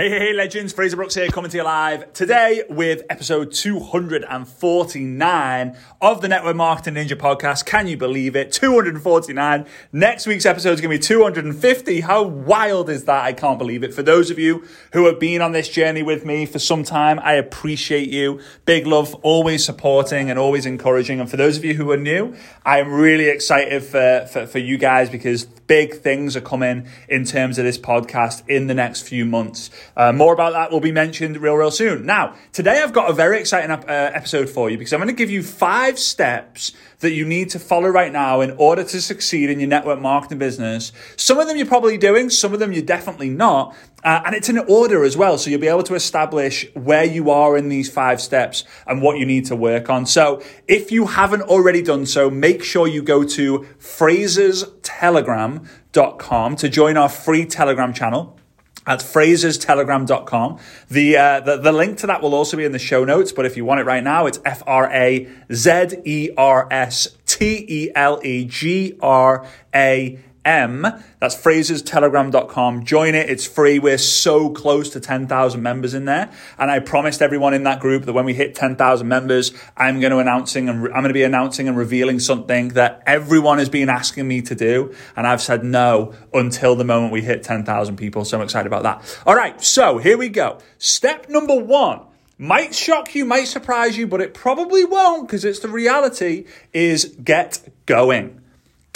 Hey, hey, hey, legends. Frazer Brookes here, coming to you live today with episode 249 of the Network Marketing Ninja podcast. Can you believe it? 249. Next week's episode is going to be 250. How wild is that? I can't believe it. For those of you who have been on this journey with me for some time, I appreciate you. Big love, always supporting and always encouraging. And for those of you who are new, I am really excited for, for, for you guys because big things are coming in terms of this podcast in the next few months. Uh, more about that will be mentioned real, real soon. Now, today I've got a very exciting uh, episode for you because I'm going to give you five steps that you need to follow right now in order to succeed in your network marketing business. Some of them you're probably doing, some of them you're definitely not. Uh, and it's in order as well. So you'll be able to establish where you are in these five steps and what you need to work on. So if you haven't already done so, make sure you go to frazerstelegram.com to join our free Telegram channel at frazerstelegram.com. The, uh, the, the link to that will also be in the show notes, but if you want it right now, it's F R A Z E R S T E L E G R A M. That's frazerstelegram.com. Join it. It's free. We're so close to 10,000 members in there. And I promised everyone in that group that when we hit 10,000 members, I'm going to announcing and re- I'm going to be announcing and revealing something that everyone has been asking me to do. And I've said no until the moment we hit 10,000 people. So I'm excited about that. All right. So here we go. Step number one might shock you, might surprise you, but it probably won't because it's the reality is get going.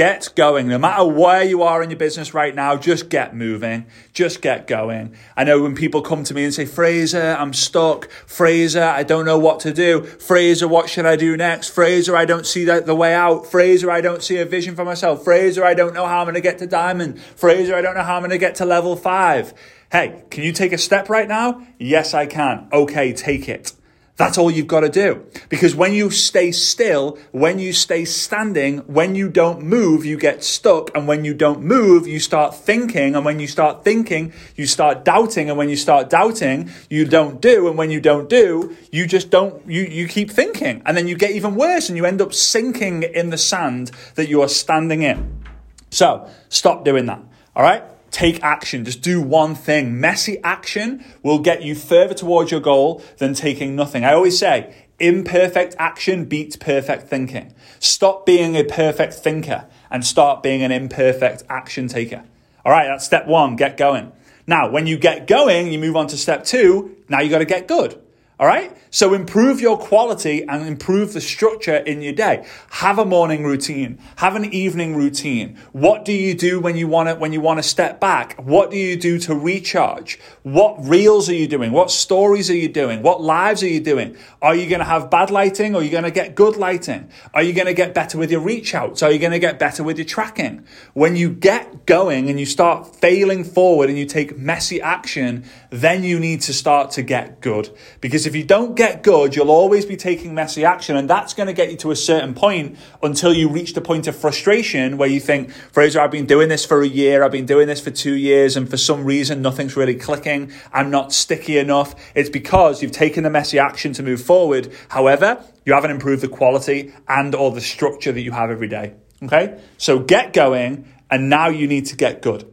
Get going. No matter where you are in your business right now, just get moving. Just get going. I know when people come to me and say, Frazer, I'm stuck. Frazer, I don't know what to do. Frazer, what should I do next? Frazer, I don't see the, the way out. Frazer, I don't see a vision for myself. Frazer, I don't know how I'm going to get to diamond. Frazer, I don't know how I'm going to get to level five. Hey, can you take a step right now? Yes, I can. Okay, take it. That's all you've got to do. Because when you stay still, when you stay standing, when you don't move, you get stuck. And when you don't move, you start thinking. And when you start thinking, you start doubting. And when you start doubting, you don't do. And when you don't do, you just don't, you, you keep thinking. And then you get even worse and you end up sinking in the sand that you are standing in. So stop doing that. All right take action. Just do one thing. Messy action will get you further towards your goal than taking nothing. I always say, imperfect action beats perfect thinking. Stop being a perfect thinker and start being an imperfect action taker. All right, that's step one, get going. Now, when you get going, you move on to step two. Now you got to get good. All right. So improve your quality and improve the structure in your day. Have a morning routine. Have an evening routine. What do you do when you want to, when you want to step back? What do you do to recharge? What reels are you doing? What stories are you doing? What lives are you doing? Are you going to have bad lighting or are you going to get good lighting? Are you going to get better with your reach outs? Are you going to get better with your tracking? When you get going and you start failing forward and you take messy action, then you need to start to get good because if you don't get good, you'll always be taking messy action, and that's going to get you to a certain point until you reach the point of frustration where you think, Frazer, I've been doing this for a year, I've been doing this for two years, and for some reason nothing's really clicking. I'm not sticky enough. It's because you've taken the messy action to move forward. However, you haven't improved the quality and or the structure that you have every day. Okay? So get going, and now you need to get good.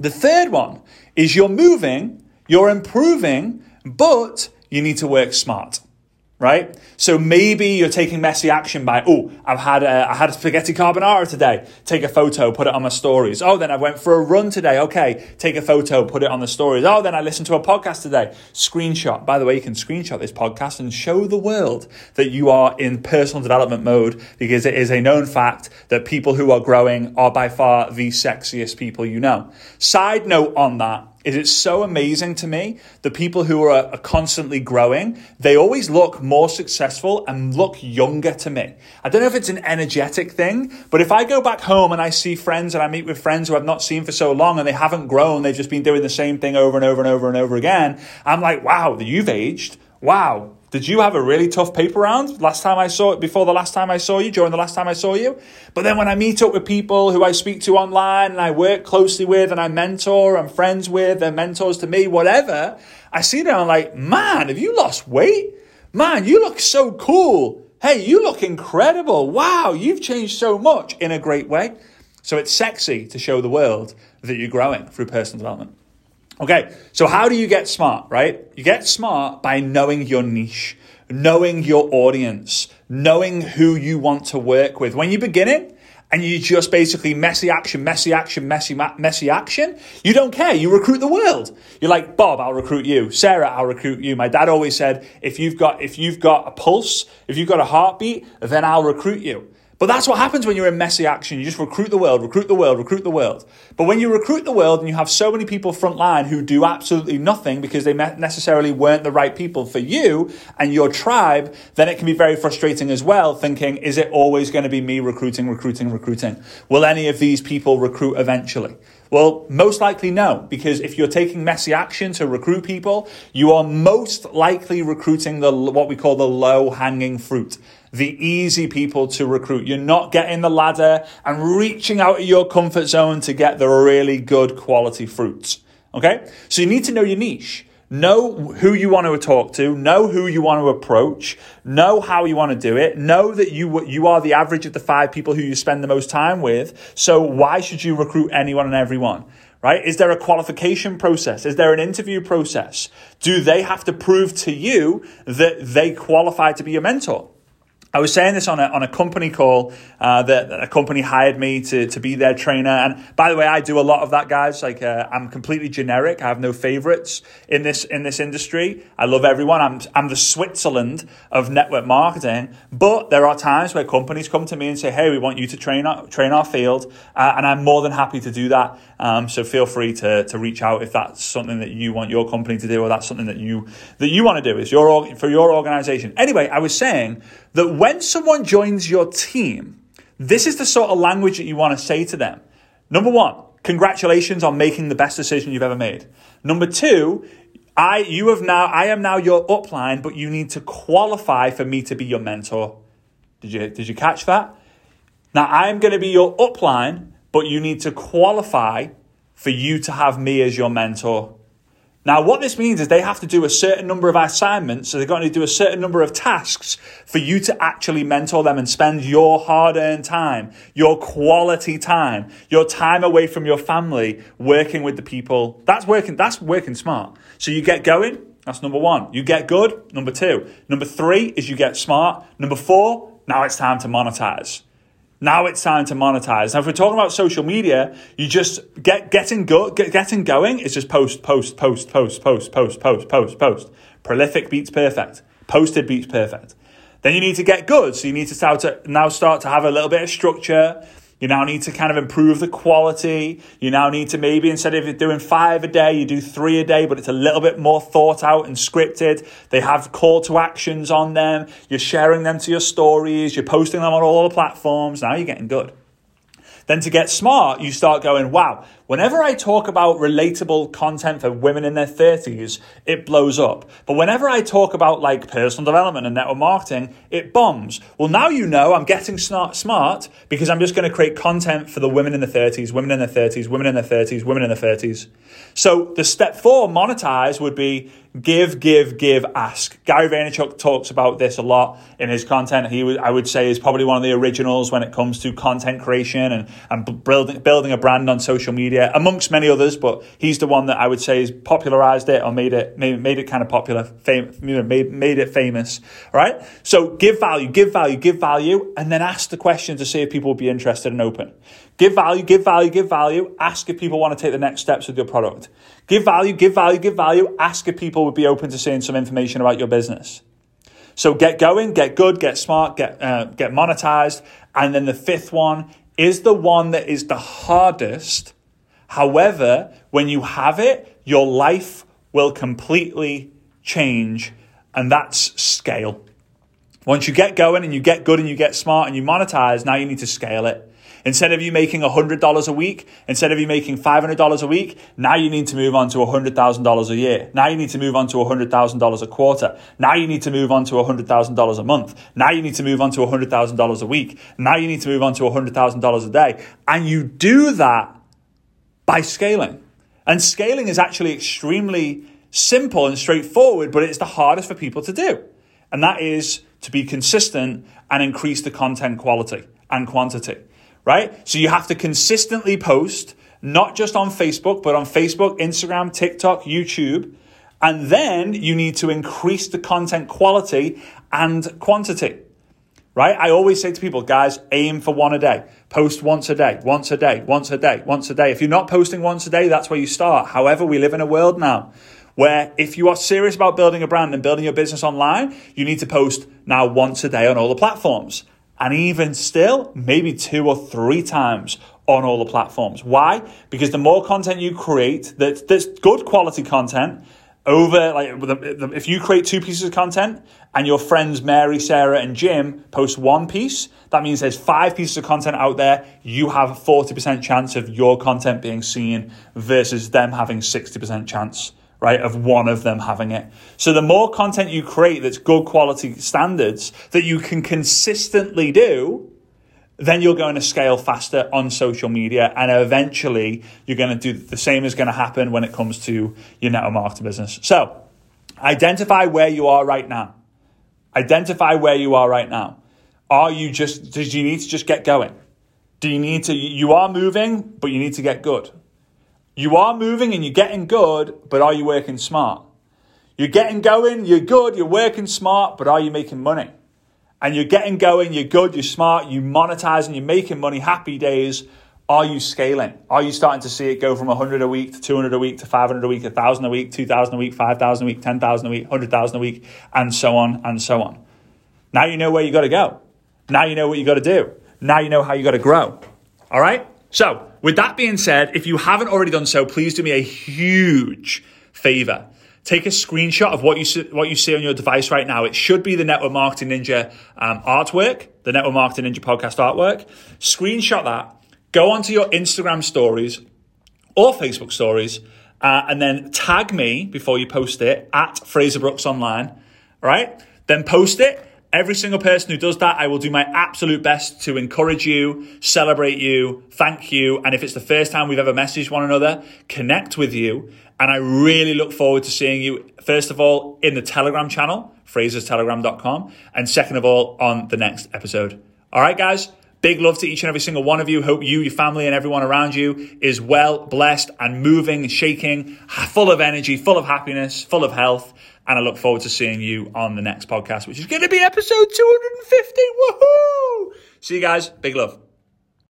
The third one is you're moving, you're improving, but you need to work smart right? So maybe you're taking messy action by, oh, I've had a, I had a spaghetti carbonara today. Take a photo, put it on my stories. Oh, then I went for a run today. Okay, take a photo, put it on the stories. Oh, then I listened to a podcast today. Screenshot. By the way, you can screenshot this podcast and show the world that you are in personal development mode because it is a known fact that people who are growing are by far the sexiest people you know. Side note on that is it's so amazing to me? The people who are, are, constantly growing they always look more successful and look younger to me. I don't know if it's an energetic thing but if i go back home and i see friends and i meet with friends who i've not seen for so long and they haven't grown they've just been doing the same thing over and over and over and over again i'm like wow you've aged. Wow did you have a really tough paper round last time I saw it, before the last time I saw you, during the last time I saw you? But then when I meet up with people who I speak to online and I work closely with and I mentor, I'm friends with, they're mentors to me, whatever, I see them and I'm like, man, have you lost weight? Man, you look so cool. Hey, you look incredible. Wow, you've changed so much in a great way. So it's sexy to show the world that you're growing through personal development. Okay, so how do you get smart, right? You get smart by knowing your niche, knowing your audience, knowing who you want to work with. When you're beginning, and you just basically messy action, messy action, messy, messy action. You don't care. You recruit the world. You're like, Bob, I'll recruit you. Sarah, I'll recruit you. My dad always said, if you've got, if you've got a pulse, if you've got a heartbeat, then I'll recruit you. But that's what happens when you're in messy action. You just recruit the world, recruit the world, recruit the world. But when you recruit the world and you have so many people frontline who do absolutely nothing because they necessarily weren't the right people for you and your tribe, then it can be very frustrating as well, thinking, is it always going to be me recruiting, recruiting, recruiting? Will any of these people recruit eventually? Well, most likely no, because if you're taking messy action to recruit people, you are most likely recruiting the what we call the low hanging fruit the easy people to recruit. You're not getting the ladder and reaching out of your comfort zone to get the really good quality fruits. Okay? So you need to know your niche. Know who you want to talk to, know who you want to approach, know how you want to do it, know that you, you are the average of the five people who you spend the most time with. So why should you recruit anyone and everyone? right? Is there a qualification process? Is there an interview process? Do they have to prove to you that they qualify to be a mentor? I was saying this on a, on a company call uh, that, a company hired me to, to be their trainer. And by the way, I do a lot of that, guys. Like uh, I'm completely generic. I have no favorites in this in this industry. I love everyone. I'm I'm the Switzerland of network marketing. But there are times where companies come to me and say, "Hey, we want you to train our, train our field," uh, and I'm more than happy to do that. Um, so feel free to to reach out if that's something that you want your company to do, or that's something that you that you want to do is your for your organization. Anyway, I was saying that when someone joins your team, this is the sort of language that you want to say to them. Number one, congratulations on making the best decision you've ever made. Number two, I you have now I am now your upline, but you need to qualify for me to be your mentor. Did you did you catch that? Now I'm going to be your upline, but you need to qualify for you to have me as your mentor. Now, what this means is they have to do a certain number of assignments, so they're going to do a certain number of tasks for you to actually mentor them and spend your hard earned time, your quality time, your time away from your family working with the people. That's working, that's working smart. So you get going, that's number one. You get good, number two. Number three is you get smart. Number four, now it's time to monetize. Now it's time to monetize. Now, if we're talking about social media, you just get getting go, get, getting going is just post, post, post, post, post, post, post, post, post. Prolific beats perfect. Posted beats perfect. Then you need to get good. So you need to start to now start to have a little bit of structure. You now need to kind of improve the quality. You now need to maybe instead of doing five a day, you do three a day, but it's a little bit more thought out and scripted. They have call to actions on them. You're sharing them to your stories. You're posting them on all the platforms. Now you're getting good. Then to get smart, you start going, wow, whenever I talk about relatable content for women in their 30s, it blows up. But whenever I talk about like personal development and network marketing, it bombs. Well, now you know I'm getting smart, smart because I'm just going to create content for the women in the 30s, women in their 30s, women in their 30s, women in their 30s. So the step four, monetize, would be give, give, give, ask. Gary Vaynerchuk talks about this a lot in his content. He, I would say, is probably one of the originals when it comes to content creation and, and building, building a brand on social media, amongst many others. But he's the one that I would say has popularized it or made it made, made it kind of popular, fam- made, made it famous. right? So give value, give value, give value, and then ask the question to see if people would be interested and open. Give value, give value, give value. Ask if people want to take the next steps with your product. Give value, give value, give value. Ask if people would be open to seeing some information about your business. So get going, get good, get smart, get uh, get monetized, and then the fifth one is the one that is the hardest. However, when you have it, your life will completely change, and that's scale. Once you get going and you get good and you get smart and you monetize, now you need to scale it. Instead of you making $100 a week, instead of you making $500 a week, now you need to move on to $100,000 a year. Now you need to move on to $100,000 a quarter. Now you need to move on to $100,000 a month. Now you need to move on to $100,000 a week. Now you need to move on to $100,000 a day. And you do that by scaling. And scaling is actually extremely simple and straightforward, but it's the hardest for people to do. And that is to be consistent and increase the content quality and quantity right? So you have to consistently post not just on Facebook, but on Facebook, Instagram, TikTok, YouTube. And then you need to increase the content quality and quantity right? I always say to people, guys, aim for one a day. Post once a day, once a day, once a day, once a day. If you're not posting once a day, that's where you start. However, we live in a world now where if you are serious about building a brand and building your business online, you need to post now once a day on all the platforms. And even still, maybe two or three times on all the platforms. Why? Because the more content you create that, that's good quality content, over like if you create two pieces of content and your friends Mary, Sarah, and Jim post one piece, that means there's five pieces of content out there. You have a 40% chance of your content being seen versus them having 60% chance, right, of one of them having it. So the more content you create that's good quality standards that you can consistently do, then you're going to scale faster on social media and eventually you're going to do the same is going to happen when it comes to your network marketing business. So identify where you are right now. Identify where you are right now. Are you just, do you need to just get going? Do you need to, you are moving, but you need to get good. You are moving and you're getting good, but are you working smart? You're getting going, you're good, you're working smart, but are you making money? and you're getting going, you're good, you're smart, you monetize and you're making money, happy days. Are you scaling? Are you starting to see it go from 100 a week to 200 a week to 500 a week, 1,000 a week, 2,000 a week, 5,000 a week, 10,000 a week, 100,000 a week, and so on and so on? Now you know where you got to go. Now you know what you got to do. Now you know how you got to grow. All right? So, with that being said, if you haven't already done so, please do me a huge favor Take a screenshot of what you see, what you see on your device right now. It should be the Network Marketing Ninja um, artwork, the Network Marketing Ninja podcast artwork. Screenshot that. Go onto your Instagram stories or Facebook stories, uh, and then tag me before you post it at Frazer Brookes Online. Right. Then post it. Every single person who does that, I will do my absolute best to encourage you, celebrate you, thank you. And if it's the first time we've ever messaged one another, connect with you. And I really look forward to seeing you, first of all, in the Telegram channel, frazerstelegram.com, and second of all, on the next episode. All right, guys. Big love to each and every single one of you. Hope you, your family, and everyone around you is well, blessed, and moving, shaking, full of energy, full of happiness, full of health. And I look forward to seeing you on the next podcast, which is going to be episode 250. Woohoo! See you guys. Big love.